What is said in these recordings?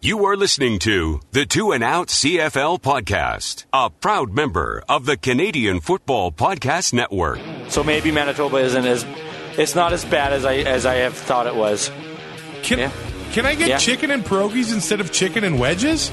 You are listening to the Two and Out CFL podcast, a proud member of the Canadian Football Podcast Network. So maybe Manitoba isn't as it's not as bad as I as I have thought it was. Can, Yeah. can I get Yeah. chicken and pierogies instead of chicken and wedges?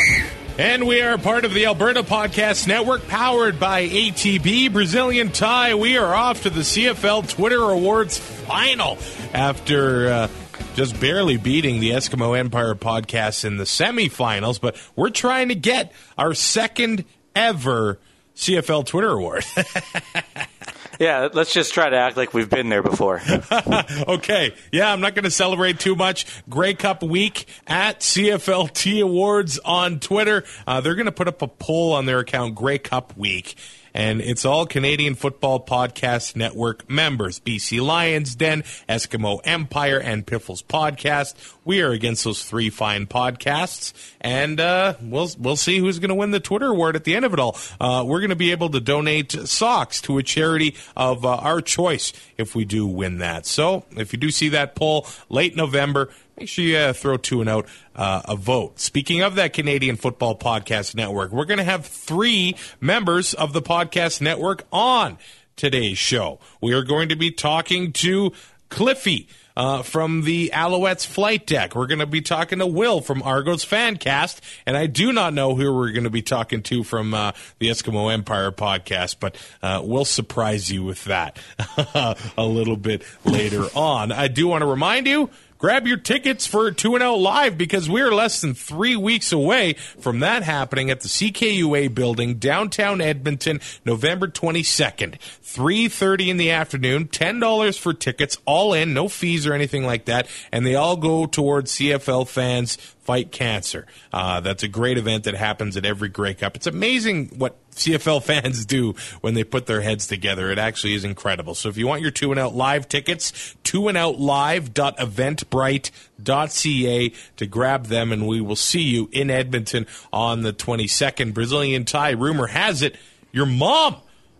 And we are part of the Alberta Podcast Network, powered by ATB Brazilian Tie. We are off to the CFL Twitter Awards final after uh, just barely beating the Eskimo Empire podcast in the semifinals. But we're trying to get our second ever CFL Twitter Award. Yeah, let's just try to act like we've been there before. okay. Yeah, I'm not going to celebrate too much. Grey Cup week at CFLT Awards on Twitter. Uh, they're going to put up a poll on their account, Grey Cup week. And it's all Canadian Football Podcast Network members BC Lions Den, Eskimo Empire, and Piffles Podcast. We are against those three fine podcasts, and uh, we'll we'll see who's going to win the Twitter award at the end of it all. Uh, we're going to be able to donate socks to a charity of uh, our choice if we do win that. So if you do see that poll late November, make sure you uh, throw two and out uh, a vote. Speaking of that Canadian Football Podcast Network, we're going to have three members of the podcast network on today's show. We are going to be talking to Cliffy. Uh, from the Alouettes flight deck. We're going to be talking to Will from Argos Fancast, and I do not know who we're going to be talking to from uh, the Eskimo Empire podcast, but uh, we'll surprise you with that a little bit later on. I do want to remind you. Grab your tickets for 2 and Out Live because we're less than three weeks away from that happening at the CKUA building, downtown Edmonton, November 22nd, 3.30 in the afternoon, $10 for tickets, all in, no fees or anything like that, and they all go towards CFL fans fight cancer. Uh, that's a great event that happens at every Grey Cup. It's amazing what CFL fans do when they put their heads together. It actually is incredible. So if you want your two and out live tickets, two and out live.eventbrite.ca to grab them, and we will see you in Edmonton on the 22nd. Brazilian tie. Rumor has it your mom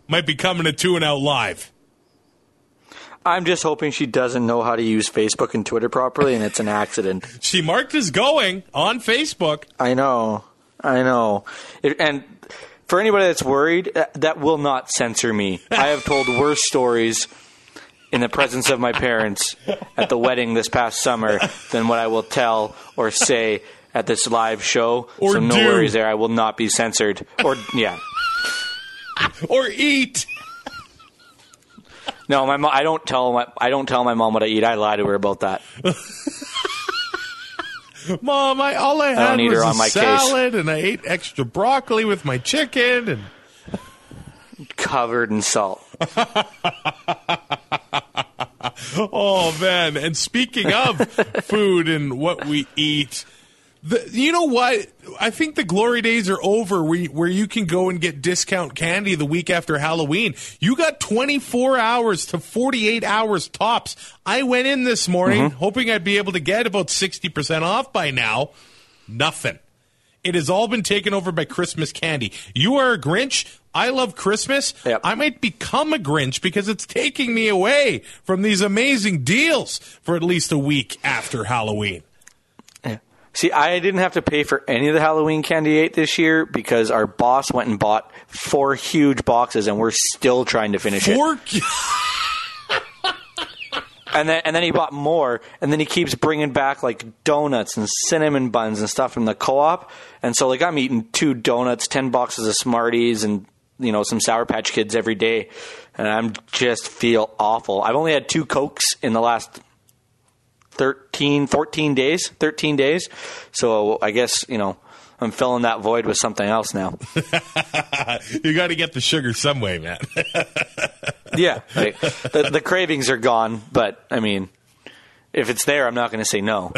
might be coming to two and out live. I'm just hoping she doesn't know how to use Facebook and Twitter properly, and it's an accident. She marked as going on Facebook. I know, I know, It- and for anybody that's worried, uh, that will not censor me. I have told worse stories in the presence of my parents at the wedding this past summer than what I will tell or say at this live show. Or so no do. worries there. I will not be censored. Or yeah. Or eat. No, my mom, I don't tell my I don't tell my mom what I eat. I lie to her about that. Mom, I all I had don't was a my case. salad, and I ate extra broccoli with my chicken. And Covered in salt. oh man! And speaking of food and what we eat, the, you know what? I think the glory days are over. Where you, where you can go and get discount candy the week after Halloween. You got 24 hours to 48 hours tops. I went in this morning Mm-hmm. hoping I'd be able to get about 60% off by now. Nothing. It has all been taken over by Christmas candy. You are a Grinch. I love Christmas. Yep. I might become a Grinch because it's taking me away from these amazing deals for at least a week after Halloween. See, I didn't have to pay for any of the Halloween candy eight this year because our boss went and bought four huge boxes, and we're still trying to finish it. And then and then he bought more, and then he keeps bringing back like donuts and cinnamon buns and stuff from the co-op. And so like I'm eating two donuts, ten boxes of Smarties, and you know some Sour Patch Kids every day, and I'm just feel awful. I've only had two Cokes in the last 13, 14 days, 13 days. So I guess, you know, I'm filling that void with something else now. you got to get the sugar some way, man. yeah. Like, the, the cravings are gone, but I mean, if it's there, I'm not going to say no.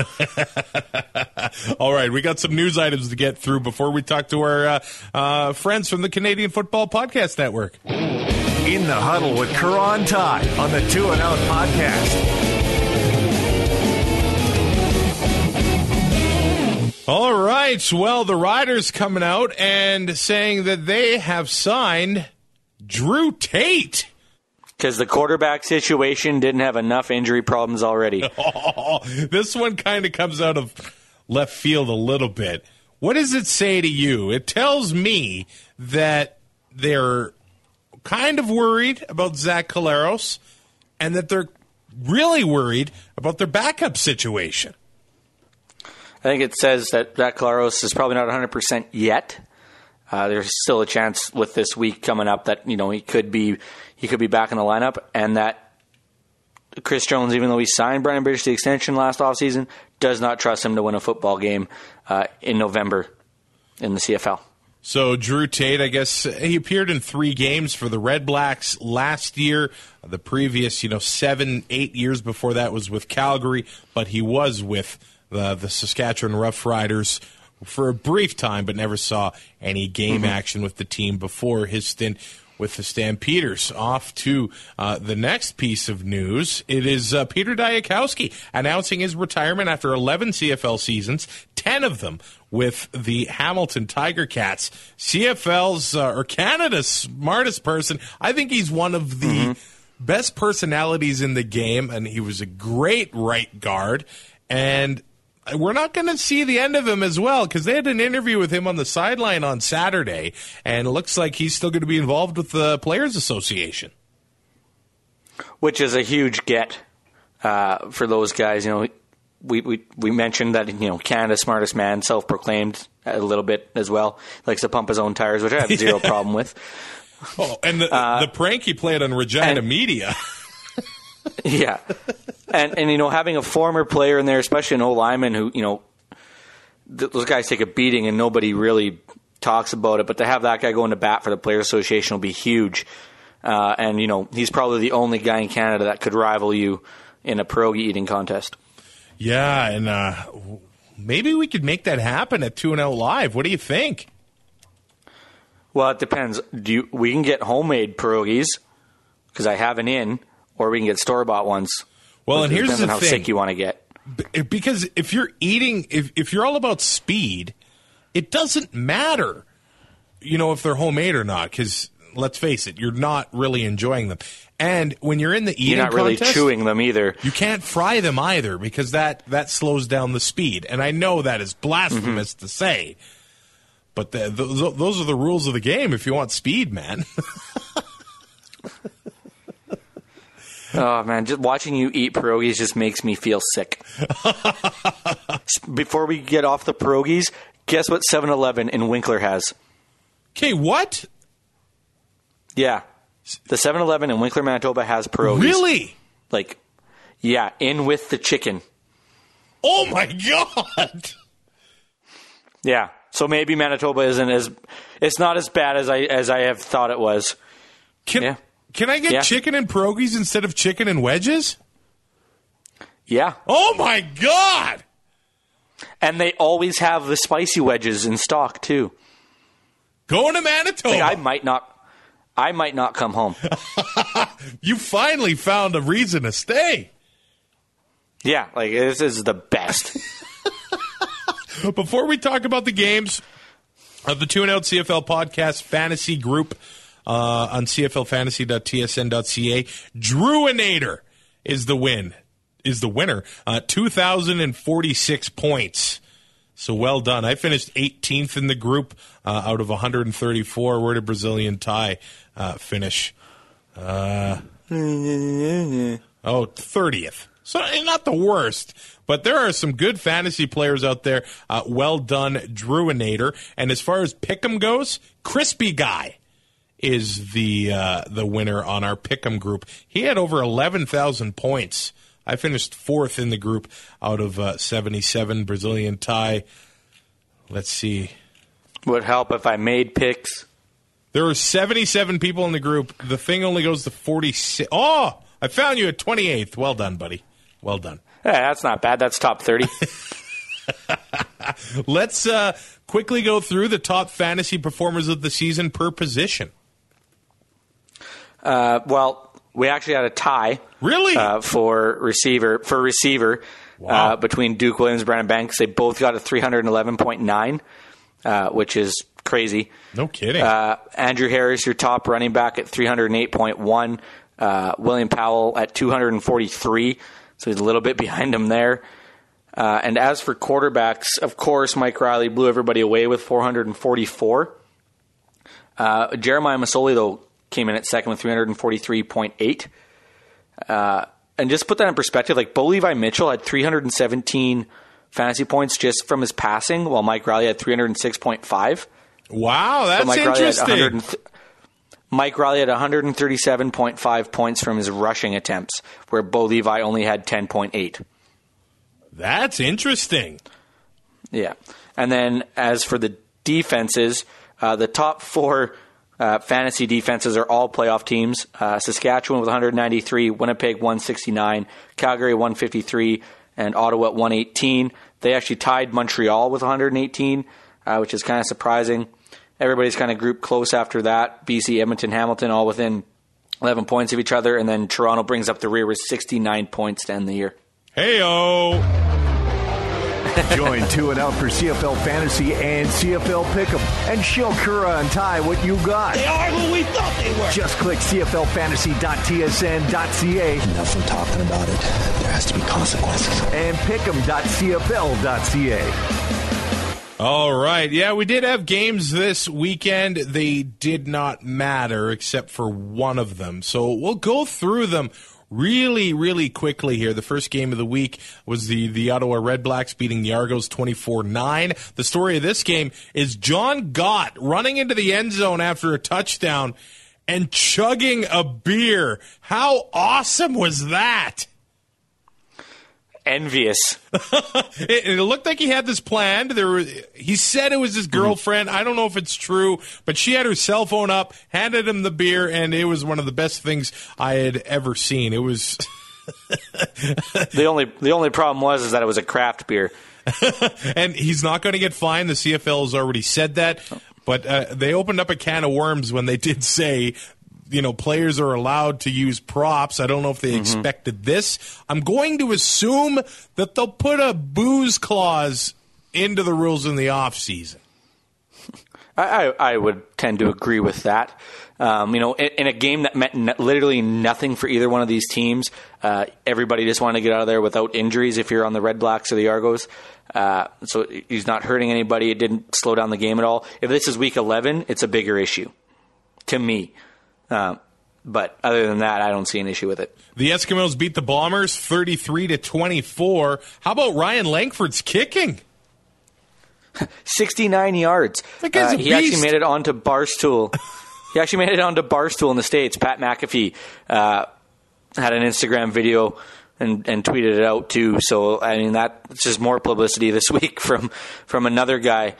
All right, we got some news items to get through before we talk to our uh, uh, friends from the Canadian Football Podcast Network. In the huddle with Karan Ty on the Two and Out podcast. All right. Well, the Riders coming out and saying that they have signed Drew Tate. Because the quarterback situation didn't have enough injury problems already. Oh, this one kind of comes out of left field a little bit. What does it say to you? It tells me that they're kind of worried about Zach Collaros and that they're really worried about their backup situation. I think it says that Zach Collaros is probably not 100% yet. Uh, there's still a chance with this week coming up that you know he could be he could be back in the lineup, and that Chris Jones, even though he signed Brandon Bridge the extension last offseason, does not trust him to win a football game uh, in November in the CFL. So Drew Tate, I guess he appeared in three games for the Red Blacks last year. The previous, you know, seven, eight years before that was with Calgary, but he was with the the Saskatchewan Roughriders for a brief time, but never saw any game mm-hmm. action with the team before his stint with the Stampeders. Off to uh, the next piece of news. It is uh, Peter Dyakowski announcing his retirement after 11 CFL seasons, 10 of them with the Hamilton Tiger Cats. CFL's uh, or Canada's smartest person. I think he's one of the mm-hmm. best personalities in the game, and he was a great right guard. And we're not going to see the end of him as well because they had an interview with him on the sideline on Saturday, and it looks like he's still going to be involved with the Players Association, which is a huge get uh, for those guys. You know, we, we we mentioned that you know Canada's smartest man, self-proclaimed a little bit as well, likes to pump his own tires, which I have zero problem with. Oh, and the, uh, the prank he played on Regina and, Media. yeah, and and you know having a former player in there, especially an old lineman who you know th- those guys take a beating and nobody really talks about it, but to have that guy going to bat for the Players Association will be huge. Uh, and you know he's probably the only guy in Canada that could rival you in a pierogi eating contest. Yeah, and uh, maybe we could make that happen at Two and Out Live. What do you think? Well, it depends. Do you, we can get homemade pierogies because I have an in, or we can get store bought ones. Well, and here's the on how thing. sick you want to get. Because if you're eating, if if you're all about speed, it doesn't matter, you know, if they're homemade or not. Because let's face it, you're not really enjoying them. And when you're in the eating you're not really contest, chewing them either. You can't fry them either because that that slows down the speed. And I know that is blasphemous mm-hmm. to say, but the, the, those are the rules of the game. If you want speed, man. Oh man, just watching you eat pierogies just makes me feel sick. Before we get off the pierogies, guess what 7-Eleven in Winkler has? Okay, what? Yeah. The 7-Eleven in Winkler, Manitoba has pierogies. Really? Like yeah, in with the chicken. Oh my god. Yeah. So maybe Manitoba isn't as it's not as bad as I as I have thought it was. Can, yeah. Can I get yeah. chicken and pierogies instead of chicken and wedges? Yeah. Oh my god! And they always have the spicy wedges in stock too. Going to Manitoba. Like I might not. I might not come home. you finally found a reason to stay. Yeah, like this is the best. Before we talk about the games of the Two and oh Out CFL podcast fantasy group, uh, on CFLFantasy.tsn.ca. Drewinator is the win, is the winner. Uh, 2,046 points. So well done. I finished 18th in the group uh, out of 134. Where did Brazilian Tie uh, finish? Uh, oh, 30th. So not the worst, but there are some good fantasy players out there. Uh, well done, Drewinator. And as far as Pick'em goes, crispy guy is the uh, the winner on our Pick'em group. He had over eleven thousand points. I finished fourth in the group out of uh, seventy seven Brazilian tie. Let's see. Would help if I made picks. There were seventy seven people in the group. The thing only goes to forty six. Oh, I found you at twenty eighth. Well done, buddy. Well done. Yeah, that's not bad. That's top 30. Let's uh, quickly go through the top fantasy performers of the season per position. Uh, well, we actually had a tie. Really? Uh, for receiver for receiver Wow. uh, between Duke Williams and Brandon Banks. They both got a 311.9, uh, which is crazy. No kidding. Uh, Andrew Harris, your top running back at 308.1. Uh, William Powell at 243, so he's a little bit behind him there. Uh, and as for quarterbacks, of course, Mike Reilly blew everybody away with 444. Uh, Jeremiah Masoli, though, came in at second with 343.8. Uh, and just put that in perspective, like Bo Levi Mitchell had 317 fantasy points just from his passing, while Mike Reilly had 306.5. wow, that's But Mike Reilly had interesting. 100 th- Mike Reilly had 137.5 points from his rushing attempts, where Bo Levi only had 10.8. That's interesting. Yeah. And then as for the defenses, uh, the top four uh, fantasy defenses are all playoff teams. Uh, Saskatchewan with 193, Winnipeg 169, Calgary 153, and Ottawa 118. They actually tied Montreal with 118, uh, which is kind of surprising. Everybody's kind of grouped close after that. BC, Edmonton, Hamilton, all within 11 points of each other. And then Toronto brings up the rear with 69 points to end the year. Hey, oh. Join Two and Out for CFL Fantasy and CFL Pick'em and show Kura and Ty what you got. They are who we thought they were. Just click CFLFantasy.tsn.ca Enough of talking about it. There has to be consequences. and Pick'em.cfl.ca. All right. Yeah, we did have games this weekend. They did not matter except for one of them. So we'll go through them really, really quickly here. The first game of the week was the, the Ottawa Red Blacks beating the Argos 24 9. The story of this game is Jon Gott running into the end zone after a touchdown and chugging a beer. How awesome was that? Envious. It, it looked like he had this planned. There was, he said it was his girlfriend. I don't know if it's true, but she had her cell phone up, handed him the beer, and it was one of the best things I had ever seen. It was. The only the only problem was is that it was a craft beer. and he's not going to get fined. The CFL has already said that. But uh, they opened up a can of worms when they did say, you know, players are allowed to use props. I don't know if they expected this. I'm going to assume that they'll put a booze clause into the rules in the off season. I, I, I would tend to agree with that. Um, you know, in, in a game that meant n- literally nothing for either one of these teams, uh, everybody just wanted to get out of there without injuries. If you're on the Red Blacks or the Argos, uh, so he's not hurting anybody. It didn't slow down the game at all. If this is Week 11, it's a bigger issue to me. Uh, but other than that, I don't see an issue with it. The Eskimos beat the Bombers 33 to 24. How about Ryan Langford's kicking? 69 yards. That guy's Uh, he actually made it onto Barstool. he actually made it onto Barstool in the States. Pat McAfee uh, had an Instagram video and, and tweeted it out too. So, I mean, that's just more publicity this week from, from another guy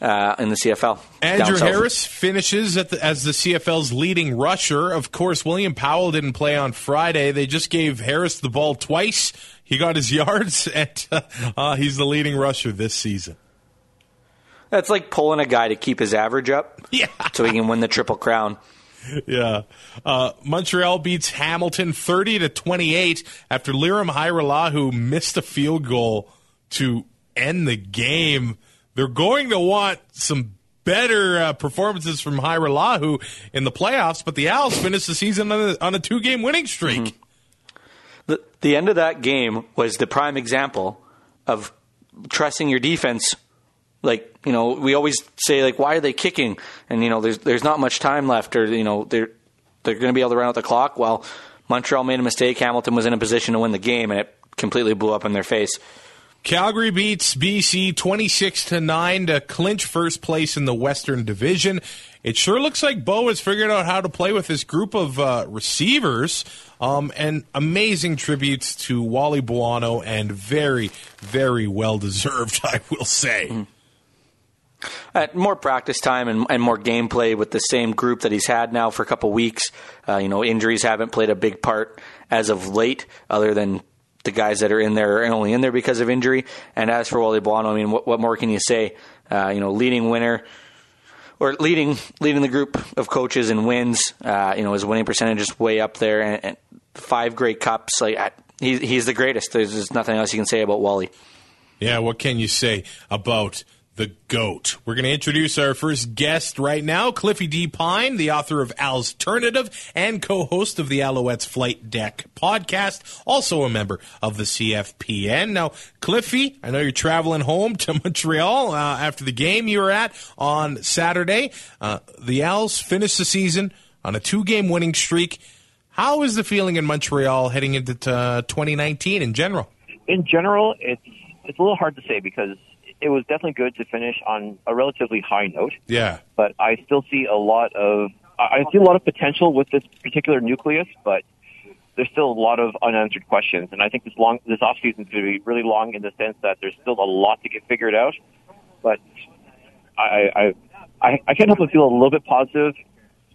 uh, in the CFL. Andrew. Harris finishes at the, as the CFL's leading rusher. Of course, William Powell didn't play on Friday. They just gave Harris the ball twice. He got his yards, and uh, he's the leading rusher this season. That's like pulling a guy to keep his average up Yeah. so he can win the Triple Crown. Yeah. Uh, Montreal beats Hamilton 30 to 28 after Lirim Hajrullahu missed a field goal to end the game. They're going to want some better uh, performances from Hajrullahu in the playoffs, but the Owls finished the season on a, on a two game winning streak. The, the end of that game was the prime example of trusting your defense. Like you know, we always say like, why are they kicking? And you know, there's there's not much time left, or you know, they're they're going to be able to run out the clock. Well, Montreal made a mistake. Hamilton was in a position to win the game, and it completely blew up in their face. Calgary beats BC 26 to 9 to clinch first place in the Western Division. It sure looks like Bo has figured out how to play with this group of uh, receivers. Um, and amazing tributes to Wally Buono and very, very well deserved, I will say. Uh, more practice time and, and more gameplay with the same group that he's had now for a couple weeks. Uh, you know, injuries haven't played a big part as of late, other than the guys that are in there are only in there because of injury. And as for Wally Buono, I mean, what, what more can you say? Uh, you know, leading winner or leading leading the group of coaches in wins. Uh, you know, his winning percentage is way up there, and, and five great cups. Like he, he's the greatest. There's, there's nothing else you can say about Wally. Yeah, what can you say about the GOAT. We're going to introduce our first guest right now, Cliffy D. Pine, the author of Al's Alternative and co host of the Alouettes Flight Deck podcast, also a member of the CFPN. Now, Cliffy, I know you're traveling home to Montreal uh, after the game you were at on Saturday. Uh, the Als finished the season on a two game winning streak. How is the feeling in Montreal heading into uh, 2019 in general? In general, it's it's a little hard to say because it was definitely good to finish on a relatively high note. Yeah. But I still see a lot of I see a lot of potential with this particular nucleus, but there's still a lot of unanswered questions. And I think this long this off season is going to be really long in the sense that there's still a lot to get figured out. But I I I, can't help but feel a little bit positive,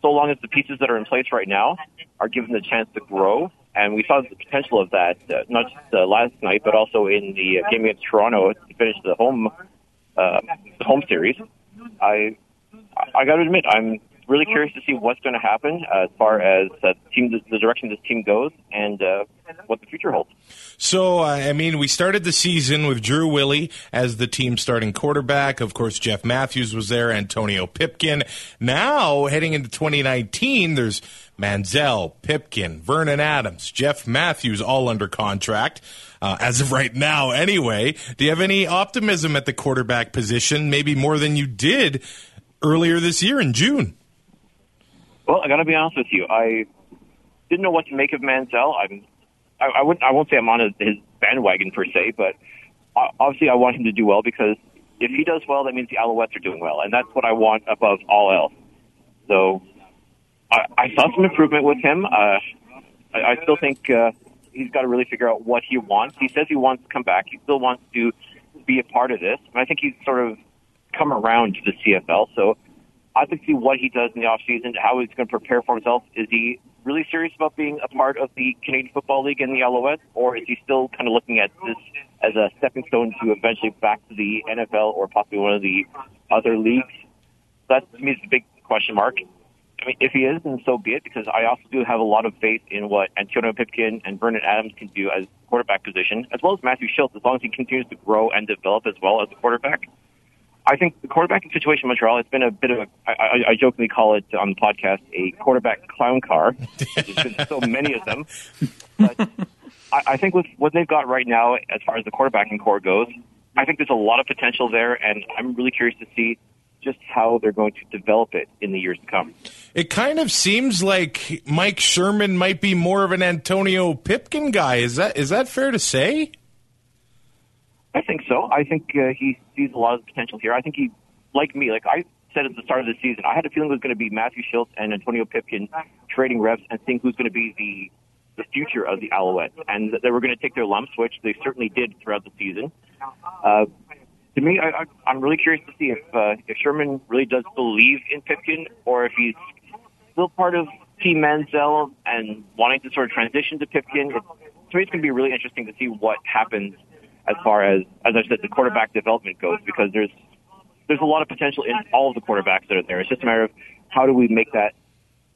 so long as the pieces that are in place right now are given the chance to grow and we saw the potential of that uh, not just uh, last night, but also in the game against Toronto to finish the home uh, home series. I I got to admit, I'm really curious to see what's going to happen as far as uh, team the direction this team goes and uh, what the future holds. So, uh, I mean, we started the season with Drew Willy as the team starting quarterback. Of course, Jeff Matthews was there, Antonio Pipkin. Now, heading into 2019, there's Manziel, Pipkin, Vernon Adams, Jeff Matthews, all under contract. Uh, as of right now, anyway. Do you have any optimism at the quarterback position, maybe more than you did earlier this year in June? Well, I got to be honest with you. I didn't know what to make of Manziel. I'm, I, I wouldn't, I won't say I'm on his, his bandwagon per se, but obviously I want him to do well because if he does well, that means the Alouettes are doing well, and that's what I want above all else. So I, I saw some improvement with him. Uh, I, I still think uh, he's got to really figure out what he wants. He says he wants to come back. He still wants to be a part of this, and I think he's sort of come around to the CFL. So like to see what he does in the off season, how he's going to prepare for himself. Is he really serious about being a part of the Canadian Football League and the Alouettes, or is he still kind of looking at this as a stepping stone to eventually back to the NFL or possibly one of the other leagues? That to me is the big question mark. I mean, if he is, then so be it, because I also do have a lot of faith in what Antonio Pipkin and Vernon Adams can do as quarterback position, as well as Matthew Shiltz, as long as he continues to grow and develop as well as a quarterback. I think the quarterbacking situation in Montreal, it's been a bit of a, I, I, I jokingly call it on the podcast a quarterback clown car. There's been so many of them. But I, I think with what they've got right now, as far as the quarterbacking core goes, I think there's a lot of potential there, and I'm really curious to see just how they're going to develop it in the years to come. It kind of seems like Mike Sherman might be more of an Antonio Pipkin guy. Is that is that fair to say? I think so. I think uh, he sees a lot of potential here. I think he, like me, like I said at the start of the season, I had a feeling it was going to be Matthew Shiltz and Antonio Pipkin trading reps and seeing who's going to be the the future of the Alouettes, and that they were going to take their lumps, which they certainly did throughout the season. Uh, to me, I, I'm really curious to see if uh, if Sherman really does believe in Pipkin, or if he's still part of Team Manziel and wanting to sort of transition to Pipkin. It's, to me, it's going to be really interesting to see what happens as far as, as I said, the quarterback development goes, because there's there's a lot of potential in all of the quarterbacks that are there. It's just a matter of how do we make that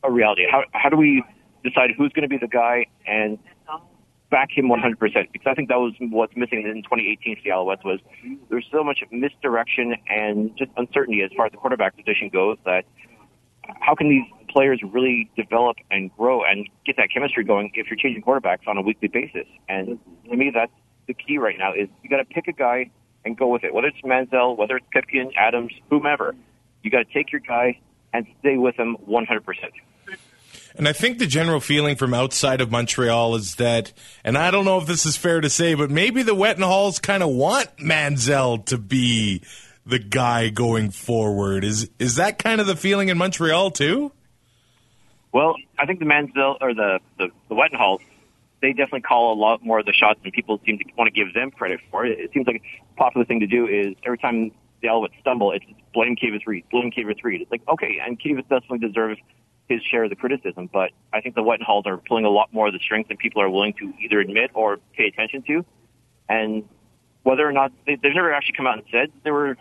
a reality? How how do we decide who's going to be the guy and back him 100%? Because I think that was what's missing in 2018 for the Alouettes was there's so much misdirection and just uncertainty as far as the quarterback position goes that how can these players really develop and grow and get that chemistry going if you're changing quarterbacks on a weekly basis? And to me, that's the key right now is you got to pick a guy and go with it. Whether it's Manziel, whether it's Pipkin, Adams, whomever, you got to take your guy and stay with him 100%. And I think the general feeling from outside of Montreal is that, and I don't know if this is fair to say, but maybe the Wetenhalls kind of want Manziel to be the guy going forward. Is is that kind of the feeling in Montreal too? Well, I think the Manziel or the the, the they definitely call a lot more of the shots than people seem to want to give them credit for. It, it seems like a popular thing to do is every time the Alouettes stumble, it's blame Kavis Reed, blame Kavis Reed. It's like, okay, and Kavis definitely deserves his share of the criticism. But I think the Wetenhalls are pulling a lot more of the strings than people are willing to either admit or pay attention to. And whether or not they, they've never actually come out and said they were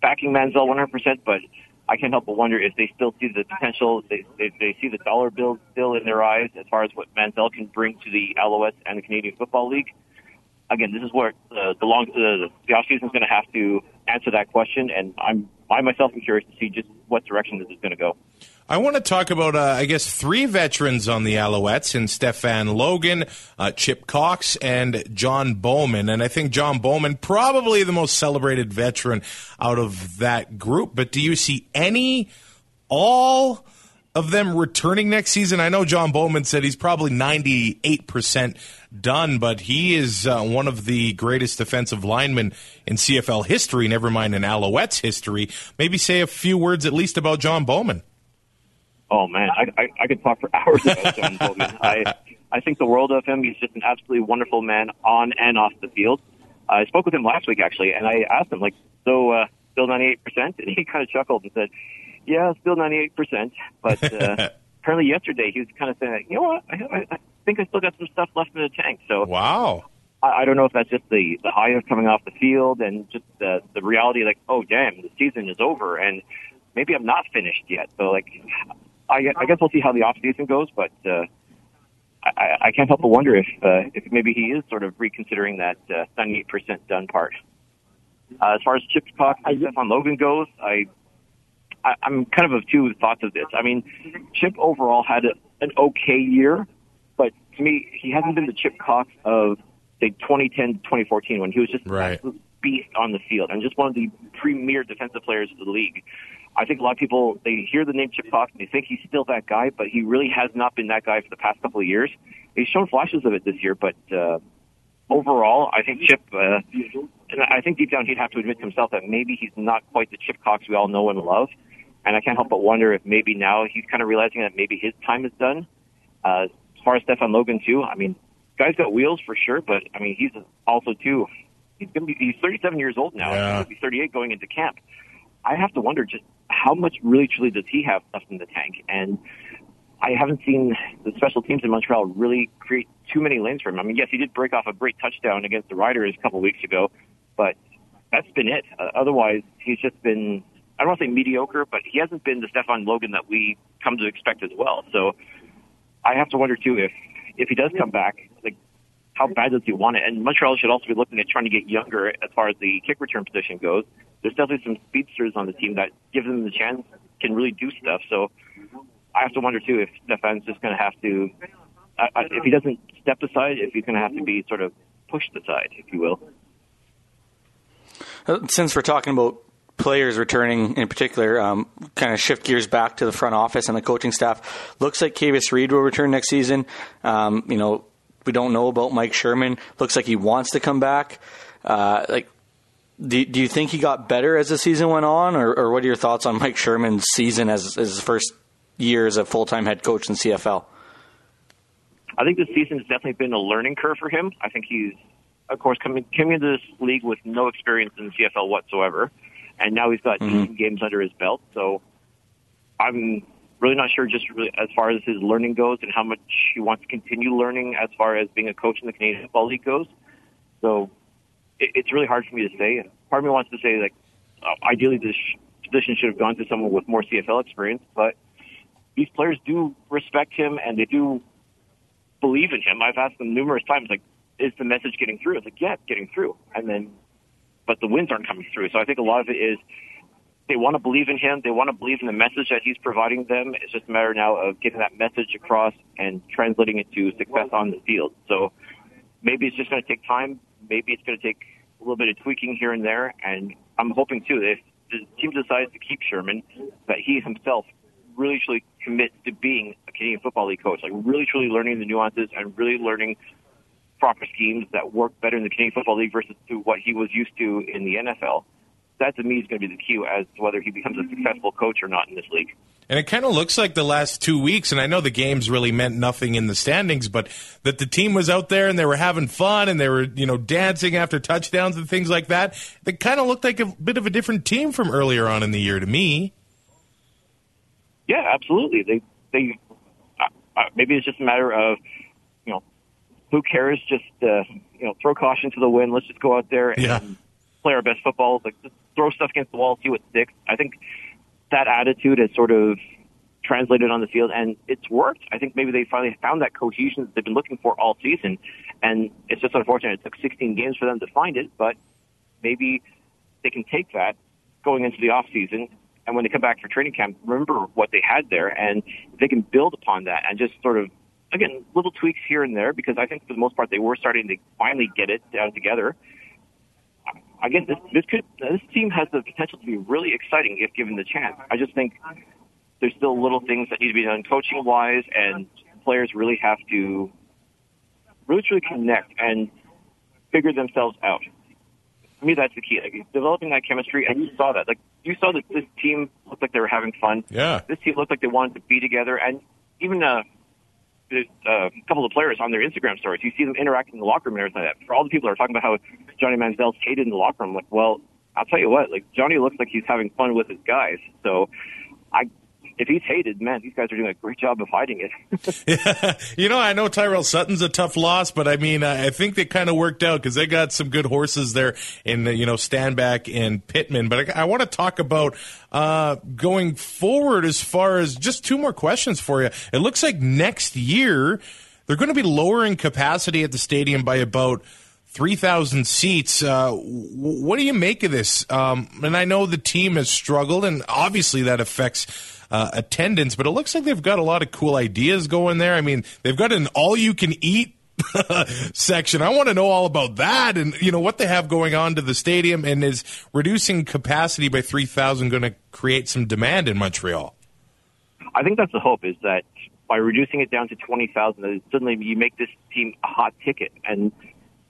backing Manziel 100%, but I can't help but wonder if they still see the potential. They, they, they see the dollar bill still in their eyes as far as what Manziel can bring to the Alouettes and the Canadian Football League. Again, this is where uh, the long the, the offseason is going to have to answer that question, and I'm I myself am curious to see just what direction this is going to go. I want to talk about, uh, I guess, three veterans on the Alouettes in Stefan Logan, uh, Chip Cox, and John Bowman. And I think John Bowman, probably the most celebrated veteran out of that group. But do you see any, all of them returning next season? I know John Bowman said he's probably 98% done, but he is uh, one of the greatest defensive linemen in CFL history, never mind in Alouettes history. Maybe say a few words at least about John Bowman. Oh man, I, I, I could talk for hours about John Bowman. I I think the world of him. He's just an absolutely wonderful man on and off the field. I spoke with him last week actually, and I asked him like, so uh, still 98 percent, and he kind of chuckled and said, "Yeah, still 98 percent." But uh, apparently yesterday he was kind of saying, "You know what? I, I, I think I still got some stuff left in the tank." So wow. I, I don't know if that's just the the high of coming off the field and just the the reality, like, oh damn, the season is over, and maybe I'm not finished yet. So like, I, I guess we'll see how the off season goes, but uh, I, I can't help but wonder if uh, if maybe he is sort of reconsidering that uh, 98% done part. Uh, as far as Chip Cox and Stefan Logan goes, I, I I'm kind of of two thoughts of this. I mean, Chip overall had a, an okay year, but to me, he hasn't been the Chip Cox of say 2010 to 2014 when he was just Right. Beast on the field and just one of the premier defensive players of the league. I think a lot of people they hear the name Chip Cox and they think he's still that guy, but he really has not been that guy for the past couple of years. He's shown flashes of it this year, but uh, overall, I think Chip. Uh, and I think deep down he'd have to admit to himself that maybe he's not quite the Chip Cox we all know and love. And I can't help but wonder if maybe now he's kind of realizing that maybe his time is done. Uh, as far as Stefan Logan too, I mean, guy's got wheels for sure, but I mean he's also too. He's gonna be he's 37 years old now. Yeah. He's gonna be 38 going into camp. I have to wonder just how much really truly does he have left in the tank? And I haven't seen the special teams in Montreal really create too many lanes for him. I mean, yes, he did break off a great touchdown against the Riders a couple of weeks ago, but that's been it. Uh, otherwise, he's just been, I don't want to say mediocre, but he hasn't been the Stefan Logan that we come to expect as well. So I have to wonder, too, if, if he does come back, like, how bad does he want it? And Montreal should also be looking at trying to get younger as far as the kick return position goes. There's definitely some speedsters on the team that give them the chance can really do stuff. So I have to wonder too if Stefan's just going to have to, if he doesn't step aside, if he's going to have to be sort of pushed aside, if you will. Uh, Since we're talking about players returning in particular, um, kind of shift gears back to the front office and the coaching staff. Looks like Kavis Reed will return next season. Um, you know, we don't know about Mike Sherman. Looks like he wants to come back. Uh, like, do, do you think he got better as the season went on, or, or what are your thoughts on Mike Sherman's season as, as his first year as a full time head coach in CFL? I think this season has definitely been a learning curve for him. I think he's, of course, coming coming into this league with no experience in CFL whatsoever, and now he's got 18 games under his belt. So I'm really not sure, just really as far as his learning goes, and how much he wants to continue learning as far as being a coach in the Canadian Football League goes. So it, it's really hard for me to say. Part of me wants to say like, uh, ideally this position should have gone to someone with more CFL experience, but these players do respect him and they do believe in him. I've asked them numerous times, like, is the message getting through? It's like, yeah, it's getting through. And then, but the wins aren't coming through. So I think a lot of it is they want to believe in him. They want to believe in the message that he's providing them. It's just a matter now of getting that message across and translating it to success on the field. So maybe it's just going to take time. Maybe it's going to take a little bit of tweaking here and there. And I'm hoping too, if the team decides to keep Sherman, that he himself really truly commits to being a Canadian Football League coach, like really truly learning the nuances and really learning proper schemes that work better in the Canadian Football League versus to what he was used to in the NFL. That to me is going to be the cue as to whether he becomes a successful coach or not in this league. And it kind of looks like the last two weeks, and I know the games really meant nothing in the standings, but that the team was out there and they were having fun and they were, you know, dancing after touchdowns and things like that. It kind of looked like a bit of a different team from earlier on in the year to me. Yeah, absolutely. They they uh, uh, maybe it's just a matter of you know who cares? Just uh, you know throw caution to the wind. Let's just go out there and Yeah. play our best football. Like just throw stuff against the wall, see what sticks. I think that attitude has sort of translated on the field and it's worked. I think maybe they finally found that cohesion that they've been looking for all season. And it's just unfortunate it took 16 games for them to find it, but maybe they can take that going into the off season and when they come back for training camp, remember what they had there and they can build upon that and just sort of again, little tweaks here and there because I think for the most part they were starting to finally get it down together. Again, this this could this team has the potential to be really exciting if given the chance. I just think there's still little things that need to be done coaching wise, and players really have to really truly connect and figure themselves out. To me, that's the key. Like, developing that chemistry, and you saw that. Like you saw that this team looked like they were having fun. Yeah. This team looked like they wanted to be together, and even uh, uh, a um, couple of players on their Instagram stories. You see them interacting in the locker room and everything like that. For all the people that are talking about how Johnny Manziel's hated in the locker room, like, well, I'll tell you what, like Johnny looks like he's having fun with his guys. So, I if he's hated, man, these guys are doing a great job of hiding it. yeah. you know, I know Tyrell Sutton's a tough loss, but I mean, I think they kind of worked out because they got some good horses there in, you know, Stanback and Pittman. But I, I want to talk about uh, going forward as far as just two more questions for you. It looks like next year they're going to be lowering capacity at the stadium by about 3,000 seats. Uh, what do you make of this? Um, and I know the team has struggled, and obviously that affects uh, attendance, but it looks like they've got a lot of cool ideas going there. I mean, they've got an all you can eat section. I want to know all about that and, you know, what they have going on to the stadium and is reducing capacity by 3,000 going to create some demand in Montreal? I think that's the hope is that by reducing it down to 20,000, that suddenly you make this team a hot ticket. And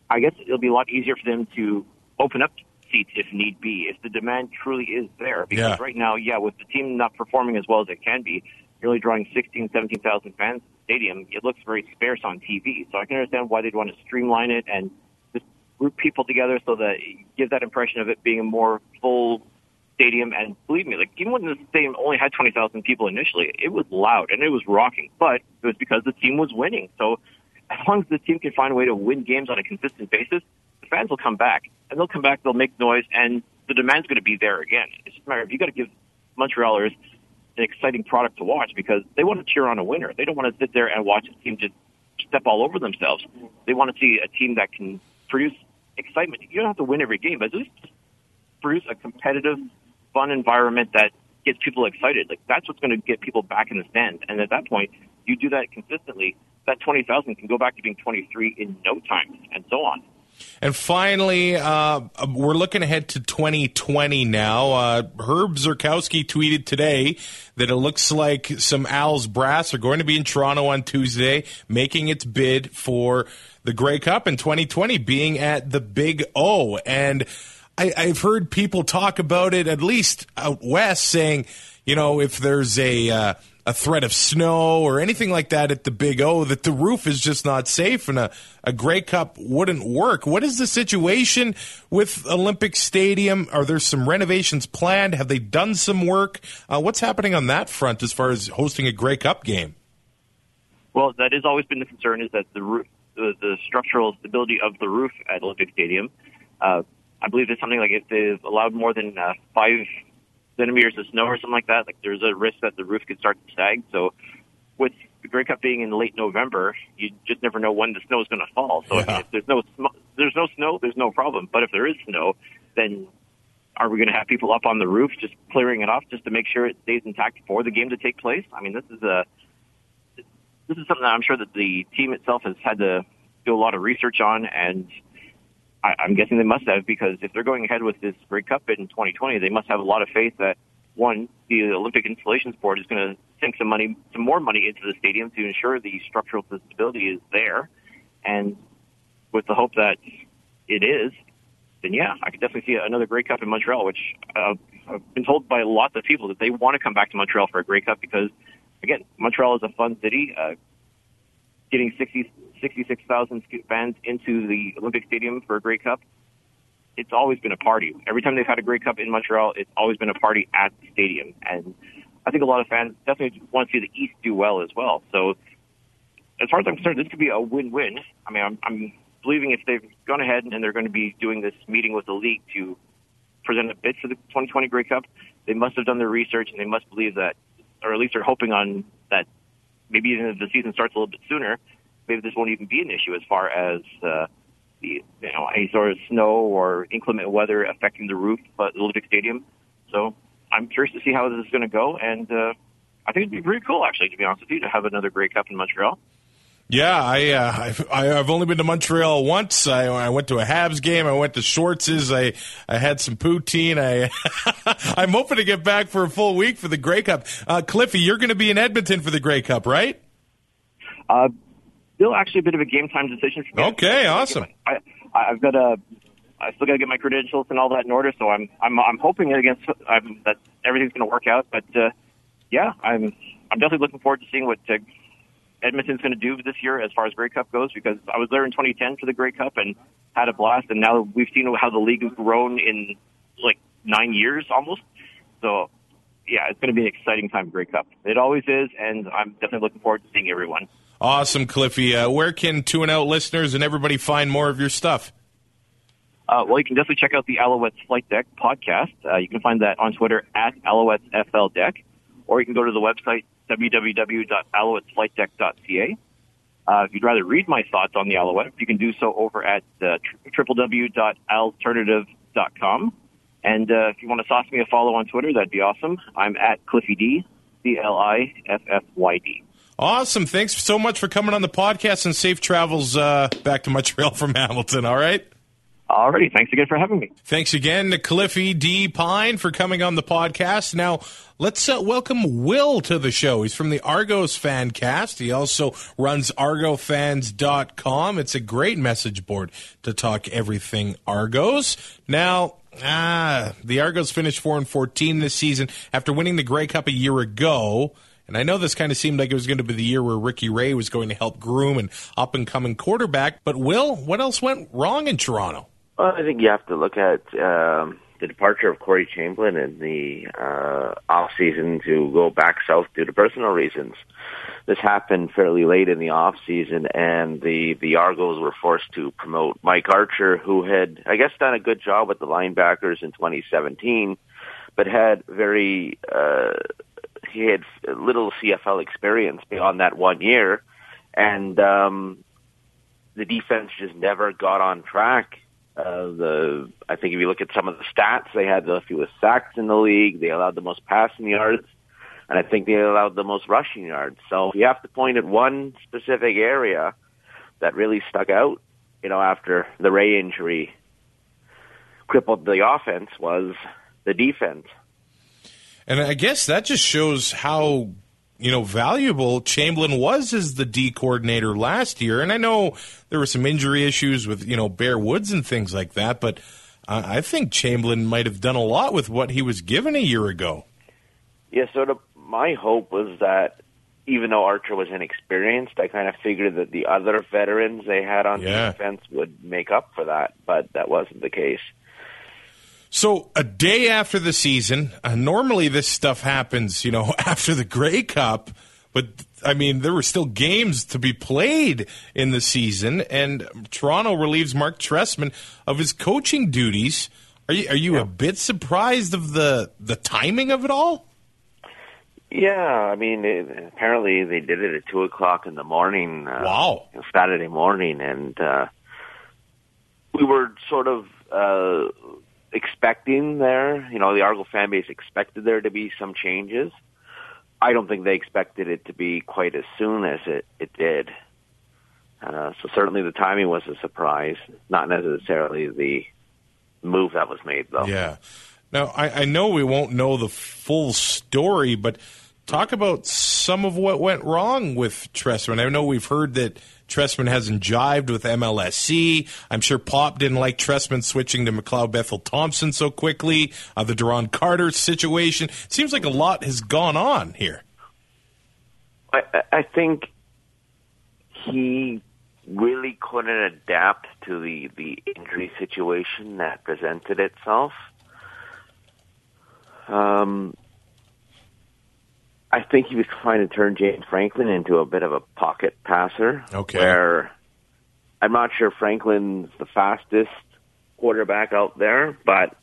I guess it'll be a lot easier for them to open up seats if need be, if the demand truly is there. Because Yeah. right now, yeah, with the team not performing as well as it can be, you're only drawing 16, 17,000 fans stadium. It looks very sparse on TV. So I can understand why they'd want to streamline it and just group people together so that it gives that impression of it being a more full stadium. And believe me, like even when the stadium only had 20,000 people initially, it was loud and it was rocking, but it was because the team was winning. So as long as the team can find a way to win games on a consistent basis, fans will come back and they'll come back, they'll make noise and the demand's going to be there again. It's just a matter of you got to give Montrealers an exciting product to watch because they want to cheer on a winner. They don't want to sit there and watch a team just step all over themselves. They want to see a team that can produce excitement. You don't have to win every game, but at least produce a competitive, fun environment that gets people excited. Like that's what's going to get people back in the stands. And at that point, you do that consistently. That twenty thousand can go back to being twenty three in no time, and so on. And finally, uh, we're looking ahead to 2020 now. Uh, Herb Zurkowski tweeted today that it looks like some Owls brass are going to be in Toronto on Tuesday, making its bid for the Grey Cup in 2020, being at the Big O. And I, I've heard people talk about it, at least out west, saying, you know, if there's a uh, a threat of snow or anything like that at the Big O, that the roof is just not safe and a, a Grey Cup wouldn't work. What is the situation with Olympic Stadium? Are there some renovations planned? Have they done some work? Uh, what's happening on that front as far as hosting a Grey Cup game? Well, that has always been the concern is that the roof, the, the structural stability of the roof at Olympic Stadium. Uh, I believe it's something like if they've allowed more than uh, five centimeters of snow or something like that, like there's a risk that the roof could start to sag. So, with the Grey Cup being in late November, you just never know when the snow is going to fall. So, I mean, if there's no sm- there's no snow, there's no problem. But if there is snow, then are we going to have people up on the roof just clearing it off just to make sure it stays intact for the game to take place? I mean, this is a this is something that I'm sure that the team itself has had to do a lot of research on, and I, I'm guessing they must have because if they're going ahead with this Grey Cup bid in 2020, they must have a lot of faith that one, the Olympic Installations Board is going to sink some money, some more money into the stadium to ensure the structural stability is there, and with the hope that it is, then yeah, I could definitely see another Grey Cup in Montreal, which uh, I've been told by lots of people that they want to come back to Montreal for a Grey Cup because, again, Montreal is a fun city. Uh, getting 60, 66,000 fans into the Olympic Stadium for a Grey Cup, it's always been a party. Every time they've had a Grey Cup in Montreal, it's always been a party at the stadium. And I think a lot of fans definitely want to see the East do well as well. So, as far as I'm concerned, this could be a win-win. I mean, I'm, I'm believing if they've gone ahead and they're going to be doing this meeting with the league to present a bid for the 2020 Grey Cup, they must have done their research and they must believe that, or at least they're hoping on that. Maybe even if the season starts a little bit sooner, maybe this won't even be an issue as far as uh, the you know any sort of snow or inclement weather affecting the roof at the Olympic Stadium. So I'm curious to see how this is going to go, and uh, I think it'd be pretty cool actually, to be honest with you, to have another Grey Cup in Montreal. Yeah, I, uh, I've, I've only been to Montreal once. I, I went to a Habs game. I went to Schwartz's. I, I had some poutine. I, I'm hoping to get back for a full week for the Grey Cup. Uh, Cliffy, you're going to be in Edmonton for the Grey Cup, right? Uh, still actually a bit of a game time decision for me. Okay, awesome. I, I've got a, I still got to get my credentials and all that in order. So I'm, I'm, I'm hoping against I'm, that everything's going to work out. But uh, yeah, I'm, I'm definitely looking forward to seeing what uh, Edmonton's going to do this year as far as Grey Cup goes because I was there in 2010 for the Grey Cup and had a blast. And now we've seen how the league has grown in like nine years almost. So yeah, it's going to be an exciting time Grey Cup. It always is, and I'm definitely looking forward to seeing everyone. Awesome, Cliffy. Uh, where can Two and Out listeners and everybody find more of your stuff? Uh, well, you can definitely check out the Alouettes Flight Deck podcast. Uh, you can find that on Twitter at AlouettesFLDeck, or you can go to the website www.alouettesflightdeck.ca. Uh, if you'd rather read my thoughts on the Alouettes, you can do so over at uh, www.alternative.com. And uh, if you want to toss me a follow on Twitter, that'd be awesome. I'm at Cliffy D, C L I F F Y D. Awesome. Thanks so much for coming on the podcast and safe travels uh, back to Montreal from Hamilton. All right. Alrighty. Thanks again for having me. Thanks again to Cliffy D. Pine for coming on the podcast. Now, let's uh, welcome Will to the show. He's from the Argos fan cast. He also runs argofans.com. It's a great message board to talk everything Argos. Now, ah, the Argos finished 4 and 14 this season after winning the Grey Cup a year ago. And I know this kind of seemed like it was going to be the year where Ricky Ray was going to help groom an up and coming quarterback. But, Will, what else went wrong in Toronto? Well, I think you have to look at um, the departure of Corey Chamblin in the uh, off season to go back south due to personal reasons. This happened fairly late in the off season, and the the Argos were forced to promote Mike Archer, who had, I guess, done a good job with the linebackers in 2017, but had very uh, he had little CFL experience beyond that one year, and um, the defense just never got on track uh, the I think if you look at some of the stats, they had the fewest sacks in the league. They allowed the most passing yards, and I think they allowed the most rushing yards. So if you have to point at one specific area that really stuck out, you know, after the Ray injury crippled the offense was the defense. And I guess that just shows how you know, valuable Chamblin was as the D coordinator last year. And I know there were some injury issues with, you know, Bear Woods and things like that, but uh, I think Chamblin might have done a lot with what he was given a year ago. Yeah, sort of my hope was that even though Archer was inexperienced, I kind of figured that the other veterans they had on Yeah. defense would make up for that, but that wasn't the case. So a day after the season, uh, normally this stuff happens, you know, after the Grey Cup, but I mean there were still games to be played in the season, and Toronto relieves Marc Trestman of his coaching duties. Are you are you a bit surprised of the the timing of it all? Yeah, I mean, it, apparently they did it at two o'clock in the morning. Uh, Wow. Saturday morning, and uh, we were sort of uh, expecting there. You know, the Argo fan base expected there to be some changes. I don't think they expected it to be quite as soon as it it did. Uh, so certainly the timing was a surprise, not necessarily the move that was made, though. Yeah. Now I, I know we won't know the full story, but talk about some of what went wrong with Trestman. I know we've heard that Trestman hasn't jived with MLSE. I'm sure Popp didn't like Trestman switching to McLeod Bethel Thompson so quickly. Uh, the Duron Carter situation seems like a lot has gone on here. I- I think he really couldn't adapt to the, the injury situation that presented itself. Um, I think he was trying to turn James Franklin into a bit of a pocket passer. Okay. Where I'm not sure Franklin's the fastest quarterback out there, but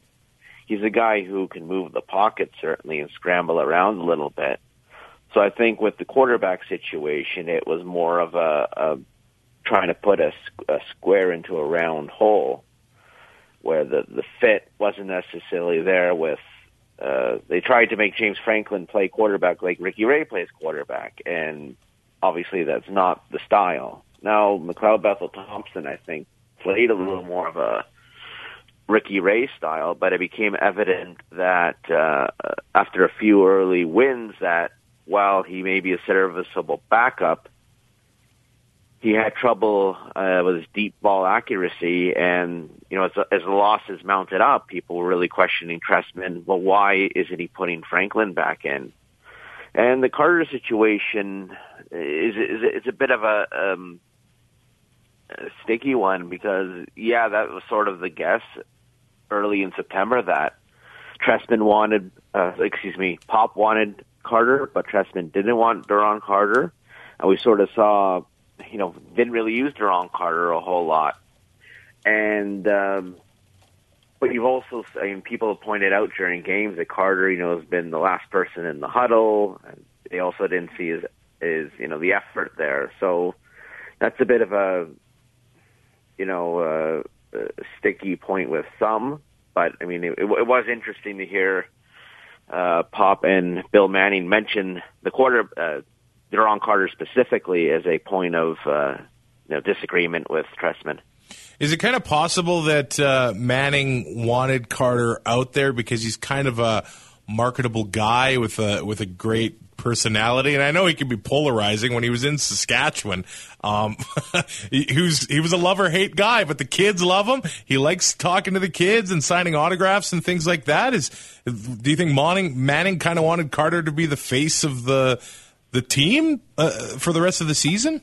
he's a guy who can move the pocket certainly and scramble around a little bit. So I think with the quarterback situation, it was more of a, a trying to put a, a square into a round hole, where the the fit wasn't necessarily there. With uh, they tried to make James Franklin play quarterback like Ricky Ray plays quarterback, and obviously that's not the style. Now McLeod Bethel Thompson, I think, played a little more of a Ricky Ray style, but it became evident that uh, after a few early wins that while he may be a serviceable backup, he had trouble uh, with his deep ball accuracy, and you know, as, as the losses mounted up, people were really questioning Trestman. Well, why isn't he putting Franklin back in? And the Carter situation is is, is a bit of a, um, a sticky one because yeah, that was sort of the guess early in September that Trestman wanted, uh, excuse me, Popp wanted Carter, but Trestman didn't want Duron Carter, and we sort of saw, you know, didn't really use Duron Carter a whole lot, and um, but you've also, I mean, people have pointed out during games that Carter, you know, has been the last person in the huddle, and they also didn't see his, his, you know, the effort there, so that's a bit of a, you know. Uh, sticky point with some, but I mean, it, it was interesting to hear uh, Popp and Bill Manning mention the quarter, uh, Duron Carter specifically as a point of uh, you know, disagreement with Trestman. Is it kind of possible that uh, Manning wanted Carter out there because he's kind of a marketable guy with a with a great personality, and I know he can be polarizing. When he was in Saskatchewan, um, he, he, was he was a love or hate guy, but the kids love him. He likes talking to the kids and signing autographs and things like that. Is do you think Manning Manning kind of wanted Carter to be the face of the the team uh, for the rest of the season?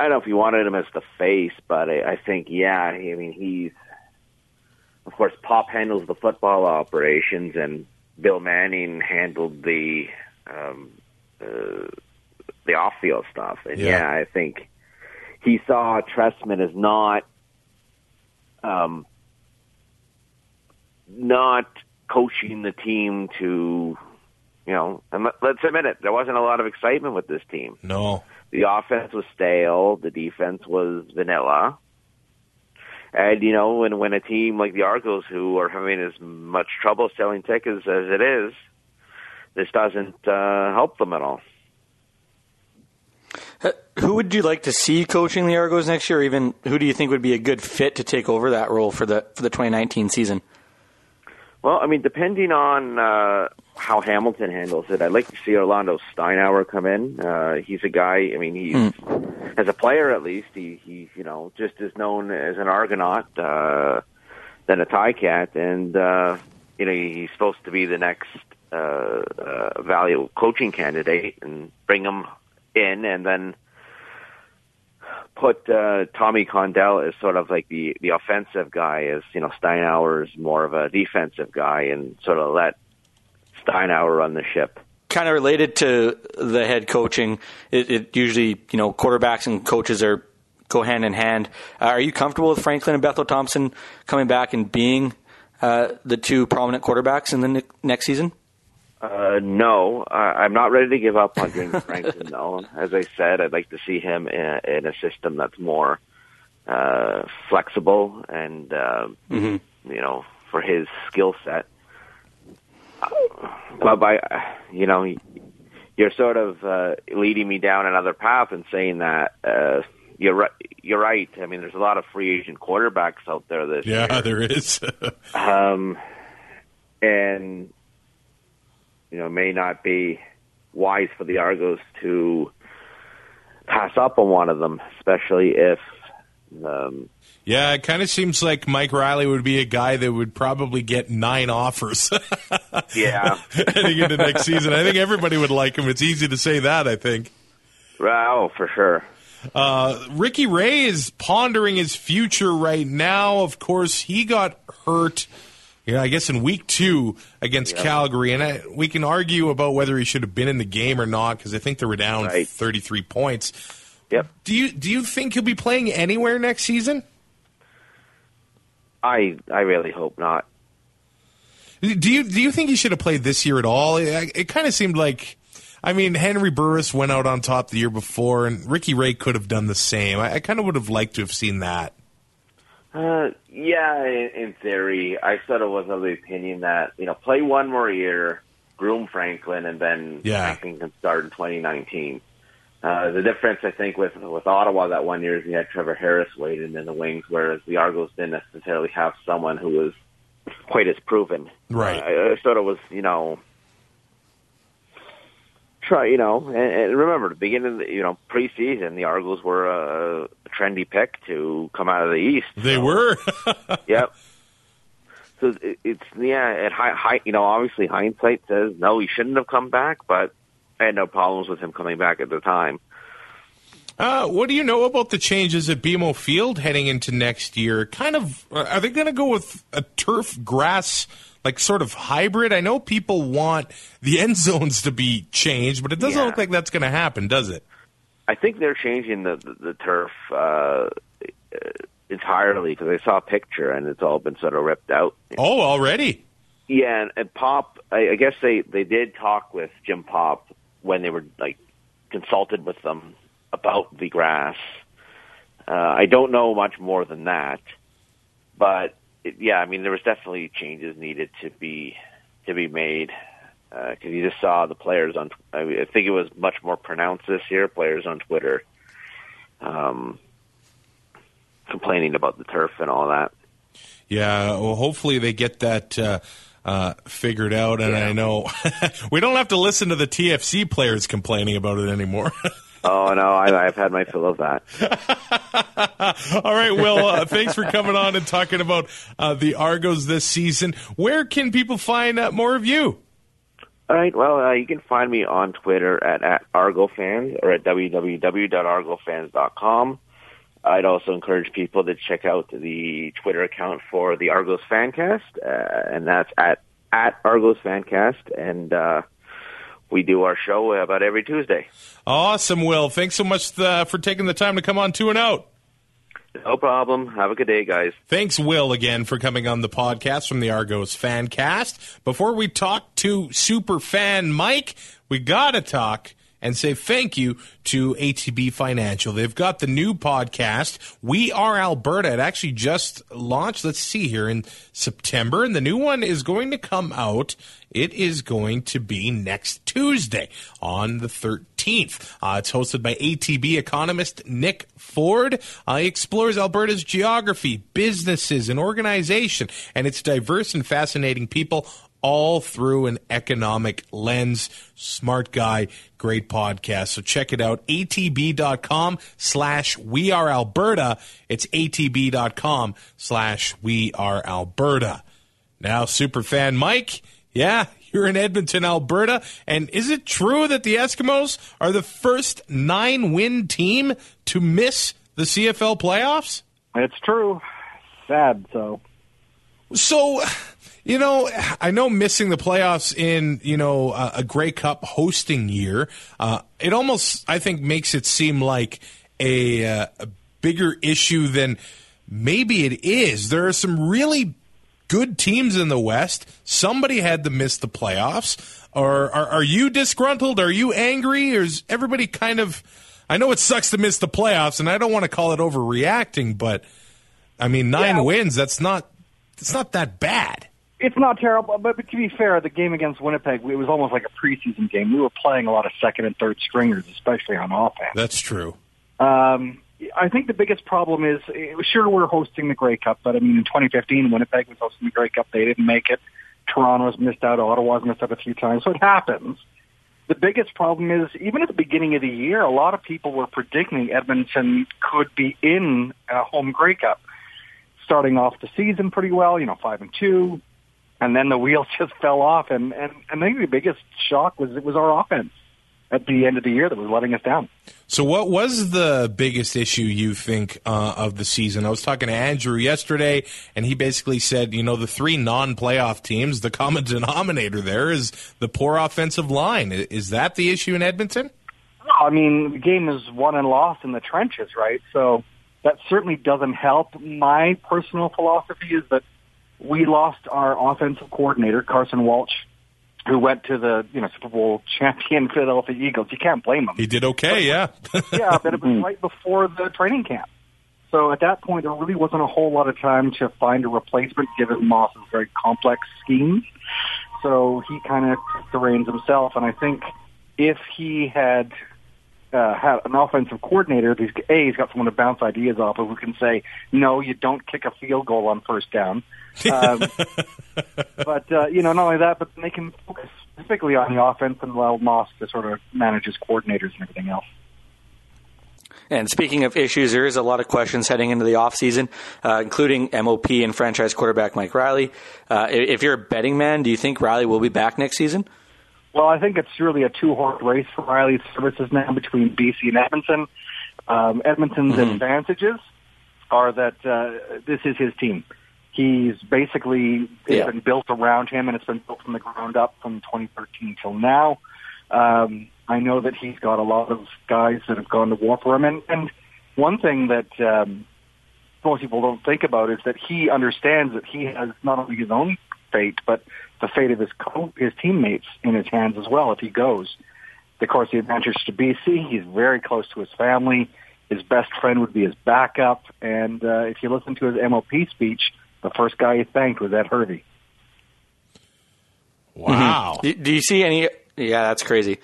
I don't know if he wanted him as the face, but I, I think yeah. I mean, he's of course Popp handles the football operations and Bill Manning handled the um, uh, the off field stuff. And yeah. yeah. I think he saw Trestman as not um, not coaching the team to you know. And let, let's admit it, there wasn't a lot of excitement with this team. No, the offense was stale. The defense was vanilla. And you know, when when a team like the Argos, who are having as much trouble selling tickets as it is, this doesn't uh, help them at all. Uh, who would you like to see coaching the Argos next year? Even who do you think would be a good fit to take over that role for the for the 2019 season? Well, I mean, depending on uh, how Hamilton handles it, I'd like to see Orlando Steinauer come in. Uh, he's a guy. I mean, he's mm. as a player at least, he, he's you know just as known as an Argonaut uh, than a Ticat, and uh, you know he's supposed to be the next uh, uh, value coaching candidate and bring him in, and then put uh, Tommy Condell as sort of like the the offensive guy, as you know Steinauer is more of a defensive guy, and sort of let Steinauer run the ship. Kind of related to the head coaching, it, it usually you know quarterbacks and coaches are go hand in hand. Uh, are you comfortable with Franklin and Bethel Thompson coming back and being uh, the two prominent quarterbacks in the ne- next season? Uh, no, I, I'm not ready to give up on James Franklin. No, as I said, I'd like to see him in a, in a system that's more uh, flexible and uh, mm-hmm. you know for his skill set. But by you know, you're sort of uh, leading me down another path and saying that uh, you're right. You're right. I mean, there's a lot of free agent quarterbacks out there this yeah, year. there is. um, and you know, may not be wise for the Argos to pass up on one of them, especially if. Um, yeah, it kind of seems like Mike Reilly would be a guy that would probably get nine offers. yeah, heading into next season, I think everybody would like him. It's easy to say that. I think. Oh, for sure. Uh, Ricky Ray is pondering his future right now. Of course, he got hurt Yeah, I guess in week two against Calgary, and I, we can argue about whether he should have been in the game or not because I think they were down Right. 33 points. Yep. Do you do you think he'll be playing anywhere next season? I I really hope not. Do you do you think he should have played this year at all? It, it kind of seemed like, I mean, Henry Burris went out on top the year before, and Ricky Ray could have done the same. I, I kind of would have liked to have seen that. Uh, yeah, in, in theory, I sort of was of the opinion that you know play one more year, groom Franklin, and then Yeah. Franklin can start in 2019. Uh, the difference, I think, with with Ottawa that one year is you had Trevor Harris waiting in the wings, whereas the Argos didn't necessarily have someone who was quite as proven. Right. Uh, I sort of was, you know, try, you know, and, and remember the beginning, of the, you know, preseason, the Argos were a, a trendy pick to come out of the East. They So- were. Yep. So it, it's yeah, at high, high, you know, obviously hindsight says no, he shouldn't have come back, but I had no problems with him coming back at the time. Uh, what do you know about the changes at BMO Field heading into next year? Kind of, uh, are they going to go with a turf grass, like sort of hybrid? I know people want the end zones to be changed, but it doesn't Yeah. look like that's going to happen, does it? I think they're changing the the, the turf uh, entirely because I saw a picture and it's all been sort of ripped out. Oh, already? Yeah, and, and Popp, I, I guess they they did talk with Jim Popp when they were like consulted with them about the grass. Uh, I don't know much more than that, but it, yeah, I mean there was definitely changes needed to be to be made because you just saw the players on. I, mean, I think it was much more pronounced this year. Players on Twitter um, complaining about the turf and all that. Yeah, well, hopefully they get that uh, uh, figured out. And I know we don't have to listen to the TFC players complaining about it anymore. Oh no, I, I've had my fill of that. All right, Will, uh, thanks for coming on and talking about uh, the Argos this season. Where can people find uh, more of you? All right. Well, uh, you can find me on Twitter at, at ArgoFans or at www.argofans.com. I'd also encourage people to check out the Twitter account for the Argos Fancast, uh, and that's at at Argos Fancast, and uh, we do our show about every Tuesday. Awesome, Will. Thanks so much uh, for taking the time to come on Two and Out. No problem. Have a good day, guys. Thanks, Will, again for coming on the podcast from the Argos Fancast. Before we talk to super fan Mike, we gotta talk and say thank you to ATB Financial. They've got the new podcast, We Are Alberta. It actually just launched, let's see here, in September, and the new one is going to come out. It is going to be next Tuesday on the 13th. Uh, it's hosted by ATB economist Nick Ford. Uh, he explores Alberta's geography, businesses, and organization, and its diverse and fascinating people all through an economic lens. Smart guy, great podcast. So check it out. ATB.com slash we are Alberta. It's ATB.com slash we are Alberta. Now, superfan Mike, yeah, you're in Edmonton, Alberta. And is it true that the Eskimos are the first nine win team to miss the CFL playoffs? It's true. Sad, so. So, you know, I know missing the playoffs in, you know, a, a Grey Cup hosting year, uh, it almost, I think, makes it seem like a, uh, a bigger issue than maybe it is. There are some really good teams in the West. Somebody had to miss the playoffs. Or are, are you disgruntled? Are you angry? Or is everybody kind of. I know it sucks to miss the playoffs, and I don't want to call it overreacting, but I mean, nine Yeah. wins, that's not. It's not that bad. It's not terrible, but, but to be fair, the game against Winnipeg, it was almost like a preseason game. We were playing a lot of second and third stringers, especially on offense. That's true. Um, I think the biggest problem is, sure, we're hosting the Grey Cup, but I mean, in 2015, Winnipeg was hosting the Grey Cup. They didn't make it. Toronto's missed out. Ottawa's missed out a few times, so it happens. The biggest problem is, even at the beginning of the year, a lot of people were predicting Edmonton could be in a home Grey Cup, starting off the season pretty well, you know, five and two, and then the wheels just fell off. And and, and I think the biggest shock was it was our offense. at the end of the year that was letting us down. So, what was the biggest issue you think uh, of the season? I was talking to Andrew yesterday, and he basically said, you know, the three non-playoff teams, the common denominator there is the poor offensive line. Is that the issue in Edmonton? No, I mean the game is won and lost in the trenches, right? So that certainly doesn't help. My personal philosophy is that we lost our offensive coordinator, Carson Walch, who went to the you know Super Bowl champion Philadelphia Eagles. You can't blame him. He did okay, yeah. yeah, but it was right before the training camp. So at that point, there really wasn't a whole lot of time to find a replacement, given Maas's very complex schemes. So he kind of took the reins himself, and I think if he had uh, had an offensive coordinator, he's, a he's got someone to bounce ideas off of who can say, no, you don't kick a field goal on first down. Um, but uh, you know, not only that, but they can focus specifically on the offense and allow Maas to sort of manage his coordinators and everything else. And speaking of issues, there is a lot of questions heading into the offseason, uh, including MOP and franchise quarterback Mike Reilly. Uh, if you're a betting man, do you think Reilly will be back next season? Well, I think it's really a two-horse race for Reilly's services now between BC and Edmonton. Um, Edmonton's mm-hmm. advantages are that uh, this is his team. He's basically it's yeah. been built around him, and it's been built from the ground up from 2013 till now. Um, I know that he's got a lot of guys that have gone to war for him, and, and one thing that um, most people don't think about is that he understands that he has not only his own fate, but the fate of his co- his teammates in his hands as well if he goes. Of course, the advantage to BC, he's very close to his family. His best friend would be his backup, and uh, if you listen to his MOP speech, the first guy he thanked was Ed Hervey. Wow! Mm-hmm. Do you see any? Yeah, that's crazy.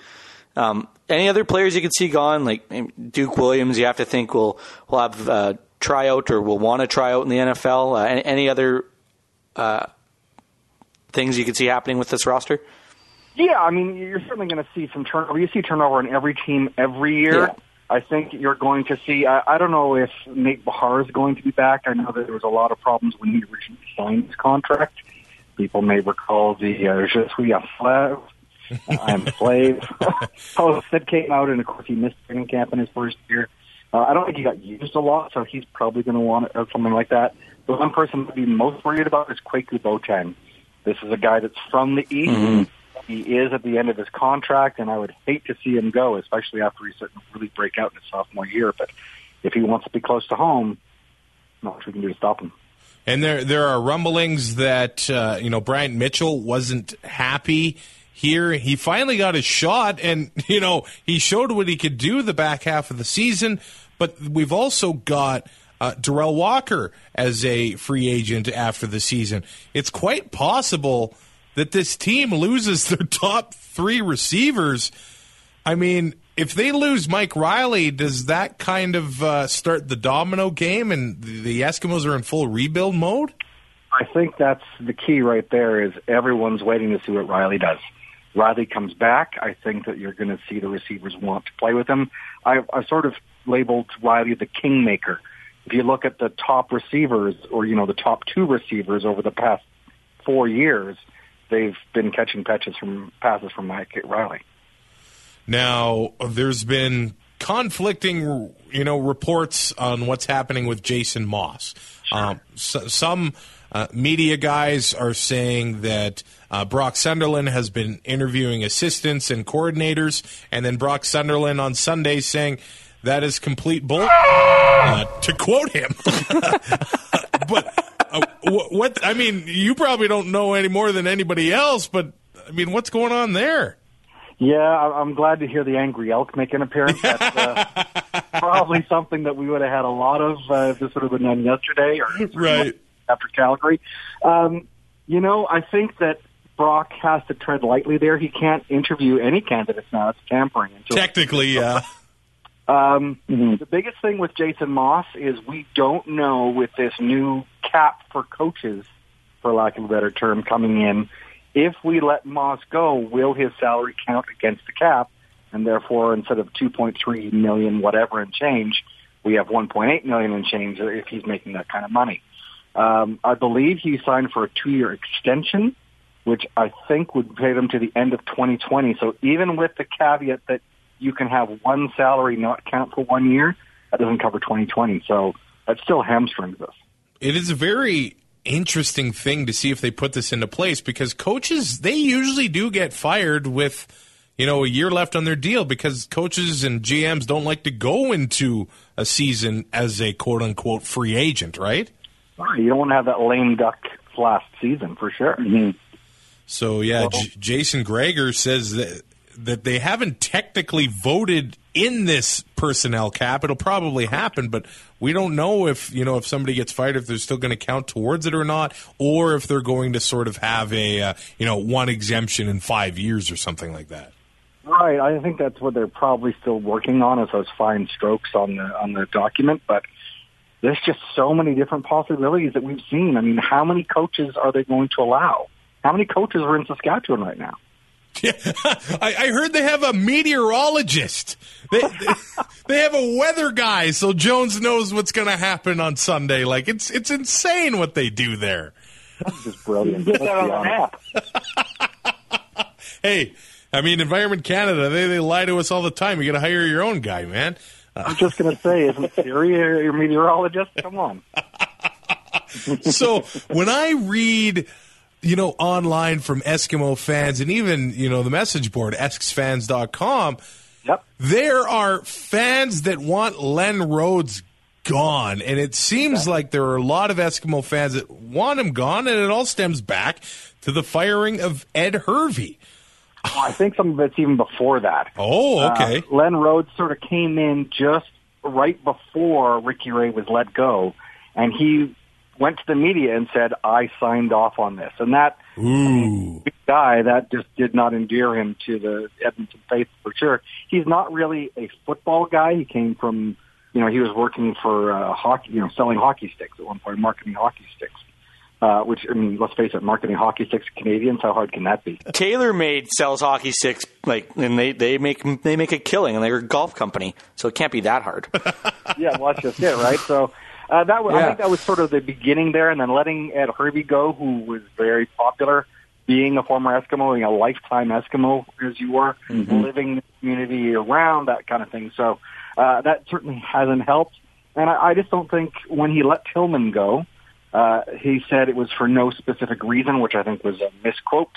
Um, any other players you could see gone, like Duke Williams? You have to think will will have uh, tryout or will want to try out in the NFL. Uh, any, any, other uh, things you could see happening with this roster? Yeah, I mean, you're certainly going to see some turnover. You see turnover in every team every year. Yeah. I think you're going to see. I, I don't know if Nate Behar is going to be back. I know that there was a lot of problems when he originally signed his contract. People may recall the uh, "Je suis a slave." I'm a slave. Post that came out, and of course he missed training camp in his first year. Uh, I don't think he got used a lot, so he's probably going to want something like that. The one person to be most worried about is Kwaku Boateng. This is a guy that's from the East. Mm-hmm. He is at the end of his contract, and I would hate to see him go, especially after he's starting to really break out in his sophomore year. But if he wants to be close to home, not much we can do to stop him. And there, there are rumblings that uh, you know Bryant Mitchell wasn't happy here. He finally got his shot, and you know he showed what he could do the back half of the season. But we've also got uh, Derel Walker as a free agent after the season. It's quite possible that this team loses their top three receivers. I mean, if they lose Mike Reilly, does that kind of uh, start the domino game and the Eskimos are in full rebuild mode? I think that's the key right there is everyone's waiting to see what Reilly does. Reilly comes back. I think that you're going to see the receivers want to play with him. I, I sort of labeled Reilly the kingmaker if you look at the top receivers or, you know, the top two receivers over the past four years, they've been catching patches from passes from Mike Reilly. Now, there's been conflicting, you know, reports on what's happening with Jason Maas. Sure. Um, so, some uh, media guys are saying that uh, Brock Sunderland has been interviewing assistants and coordinators, and then Brock Sunderland on Sunday saying that is complete bull. Uh, to quote him, but uh, what I mean, you probably don't know any more than anybody else. But I mean, what's going on there? Yeah, I'm glad to hear the angry elk make an appearance. That's uh, probably something that we would have had a lot of uh, if this would have been done yesterday or right after Calgary. Um, you know, I think that Brock has to tread lightly there. He can't interview any candidates now. It's tampering. Technically, yeah. Um, mm-hmm. The biggest thing with Jason Maas is we don't know with this new cap for coaches, for lack of a better term, coming in, if we let Maas go, will his salary count against the cap? And therefore, instead of 2.3 million, whatever and change, we have 1.8 million in change if he's making that kind of money. Um, I believe he signed for a two-year extension, which I think would pay him to the end of 2020. So even with the caveat that you can have one salary not count for one year. That doesn't cover 2020, so that still hamstrings us. It is a very interesting thing to see if they put this into place because coaches they usually do get fired with you know a year left on their deal because coaches and GMs don't like to go into a season as a quote unquote free agent, right? You don't want to have that lame duck last season for sure. Mm-hmm. So yeah, J- Jason Gregor says that that they haven't technically voted in this personnel cap. It'll probably happen, but we don't know if you know if somebody gets fired if they're still going to count towards it or not, or if they're going to sort of have a uh, you know one exemption in five years or something like that. Right. I think that's what they're probably still working on as those fine strokes on the on the document. But there's just so many different possibilities that we've seen. I mean, how many coaches are they going to allow? How many coaches are in Saskatchewan right now? Yeah, I, I heard they have a meteorologist. They, they they have a weather guy, so Jones knows what's going to happen on Sunday. Like it's it's insane what they do there. That's just brilliant. Get that on an honest. app. Hey, I mean, Environment Canada, they, they lie to us all the time. You got to hire your own guy, man. I'm just going to say, isn't Siri your meteorologist? Come on. so when I read, you know, online from Eskimo fans and even, you know, the message board, esksfans.com, Yep. there are fans that want Len Rhodes gone. And it seems like there are a lot of Eskimo fans that want him gone. And it all stems back to the firing of Ed Hervey. I think some of it's even before that. Oh, okay. Uh, Len Rhodes sort of came in just right before Ricky Ray was let go, and he went to the media and said, "I signed off on this," and that Ooh. big guy that just did not endear him to the Edmonton faithful for sure. He's not really a football guy. He came from, you know, he was working for uh, hockey, you know, selling hockey sticks at one point, marketing hockey sticks. Uh, which I mean, let's face it, marketing hockey sticks Canadians, how hard can that be? TaylorMade sells hockey sticks, like, and they, they make they make a killing, and they're a golf company, so it can't be that hard. yeah, well, that's just it, right? So uh, that was, I think that was sort of the beginning there, and then letting Ed Hervey go, who was very popular, being a former Eskimo, being a lifetime Eskimo as you were, living in the community around that kind of thing. So uh, that certainly hasn't helped. And I, I just don't think when he let Tillman go, uh, he said it was for no specific reason, which I think was a misquote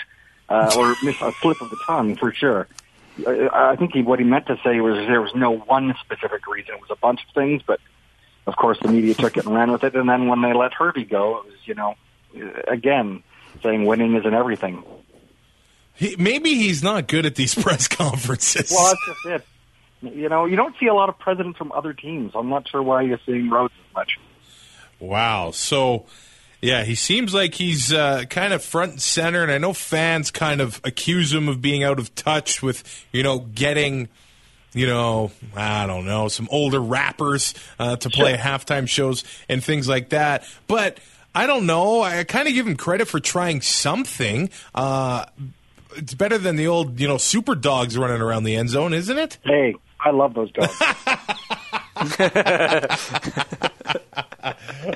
uh, or mis- a slip of the tongue for sure. I I think he, what he meant to say was there was no one specific reason. It was a bunch of things, but of course the media took it and ran with it. And then when they let Hervey go, it was, you know, again, saying winning isn't everything. He, maybe he's not good at these press conferences. Well, that's just it. You know, you don't see a lot of presidents from other teams. I'm not sure why you're seeing Rhodes as much. Wow. So, yeah, he seems like he's uh, kind of front and center, and I know fans kind of accuse him of being out of touch with, you know, getting, you know, I don't know, some older rappers uh, to play halftime shows and things like that. But I don't know. I kind of give him credit for trying something. Uh, it's better than the old, you know, super dogs running around the end zone, isn't it? Hey, I love those dogs.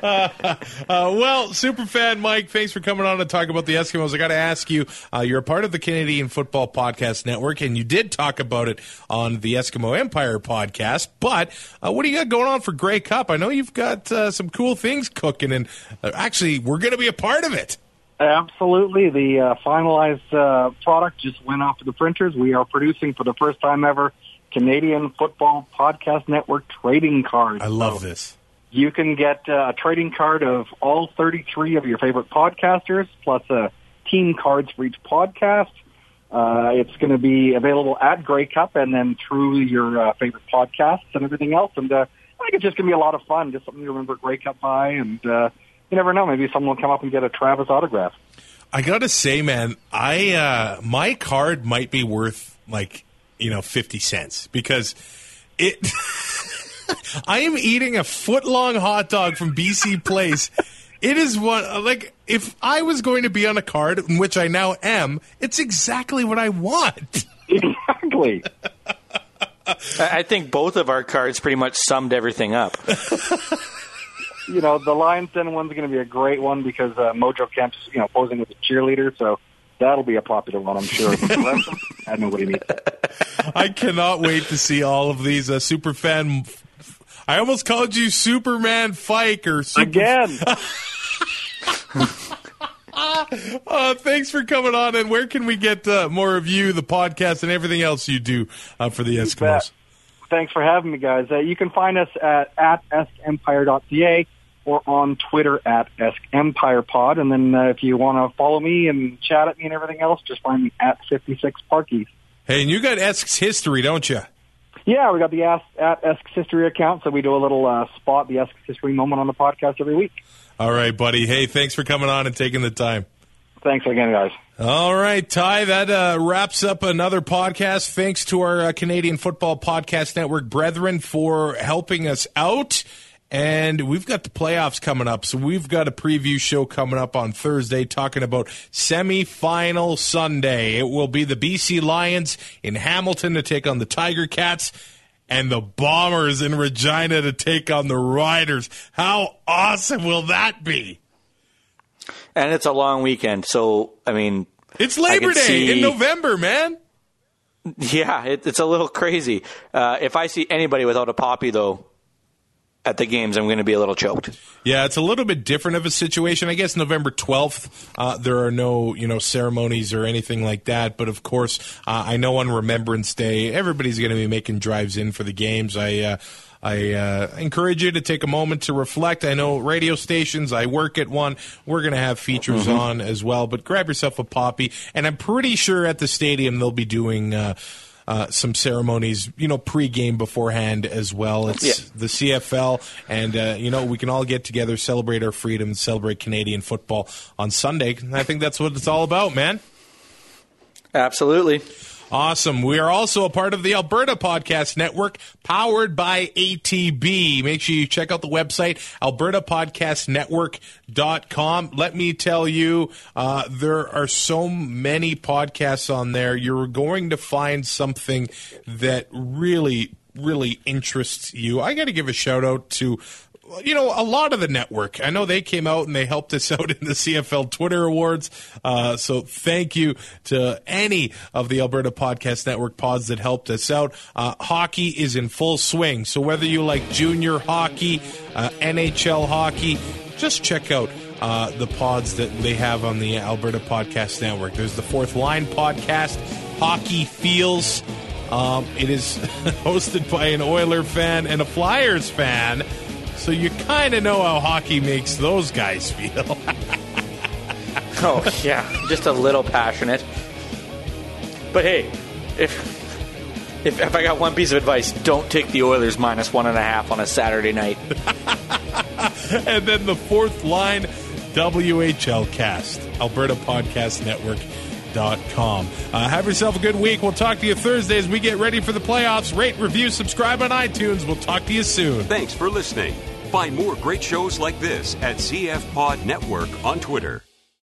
Uh, well, superfan Mike, thanks for coming on to talk about the Eskimos. I got to ask you, uh, you're a part of the Canadian Football Podcast Network, and you did talk about it on the Eskimo Empire podcast. But uh, what do you got going on for Grey Cup? I know you've got uh, some cool things cooking, and uh, actually, we're going to be a part of it. Absolutely. The uh, finalized uh, product just went off to the printers. We are producing for the first time ever Canadian Football Podcast Network trading cards. I love this. You can get uh, a trading card of all 33 of your favorite podcasters, plus uh, team cards for each podcast. Uh, it's going to be available at Grey Cup and then through your uh, favorite podcasts and everything else. And uh, I think it's just going to be a lot of fun, just something to remember Grey Cup by. And uh, you never know, maybe someone will come up and get a Travis autograph. I gotta say, man, I uh, my card might be worth like you know fifty cents because it. I am eating a foot long hot dog from BC Place. It is one like if I was going to be on a card, in which I now am, it's exactly what I want. Exactly. I I think both of our cards pretty much summed everything up. you know, the Lions Den one's going to be a great one because uh, Mojo Kemp's, you know, posing as a cheerleader, so that'll be a popular one, I'm sure. I know what he means. I cannot wait to see all of these uh, super fan. I almost called you Superman Fike or super, Again. Uh, thanks for coming on. And where can we get uh, more of you, the podcast, and everything else you do uh, for the Eskimos? Thanks for having me, guys. Uh, you can find us at, at eskempire.ca or on Twitter at eskempirepod. And then uh, if you want to follow me and chat at me and everything else, just find me at 56 Parkies. Hey, and you got Esk's history, don't you? Yeah, we got the Ask, at Esk's History account, so we do a little uh, spot, the Esk's History moment on the podcast every week. All right, buddy. Hey, thanks for coming on and taking the time. Thanks again, guys. All right, Ty, that uh, wraps up another podcast. Thanks to our uh, Canadian Football Podcast Network brethren for helping us out. And we've got the playoffs coming up. So we've got a preview show coming up on Thursday talking about semifinal Sunday. It will be the BC Lions in Hamilton to take on the Tiger Cats and the Bombers in Regina to take on the Riders. How awesome will that be? And it's a long weekend, so I mean, It's Labor Day see- in November, man. yeah, it, it's a little crazy. Uh, if I see anybody without a poppy, though, at the games, I'm going to be a little choked. Yeah, it's a little bit different of a situation. I guess November 12th, uh, there are no, you know, ceremonies or anything like that. But of course, uh, I know on Remembrance Day, everybody's going to be making drives in for the games. I, uh, I uh, encourage you to take a moment to reflect. I know radio stations, I work at one, we're going to have features Mm-hmm. on as well. But grab yourself a poppy. And I'm pretty sure at the stadium they'll be doing. Uh, uh, some ceremonies, you know, pre-game beforehand as well. It's Yeah. the CFL, and uh, you know we can all get together, celebrate our freedom, celebrate Canadian football on Sunday. I think that's what it's all about, man. Absolutely. Awesome. We are also a part of the Alberta Podcast Network, powered by ATB. Make sure you check out the website, albertapodcastnetwork.com. Let me tell you, uh, there are so many podcasts on there. You're going to find something that really, really interests you. I got to give a shout out to you know, a lot of the network. I know they came out and they helped us out in the CFL Twitter Awards. Uh, so thank you to any of the Alberta Podcast Network pods that helped us out. Uh, hockey is in full swing. So whether you like junior hockey, uh, NHL hockey, just check out uh, the pods that they have on the Alberta Podcast Network. There's the Fourth Line podcast, Hockey Feels. Um, it is hosted by an Oiler fan and a Flyers fan. So you kind of know how hockey makes those guys feel. Oh yeah, just a little passionate. But hey, if if if I got one piece of advice, don't take the Oilers minus one and a half on a Saturday night. and then the fourth line WHL cast, Alberta Podcast Network. Dot com. Uh, have yourself a good week. We'll talk to you Thursday as we get ready for the playoffs. Rate, review, subscribe on iTunes. We'll talk to you soon. Thanks for listening. Find more great shows like this at CF Pod Network on Twitter.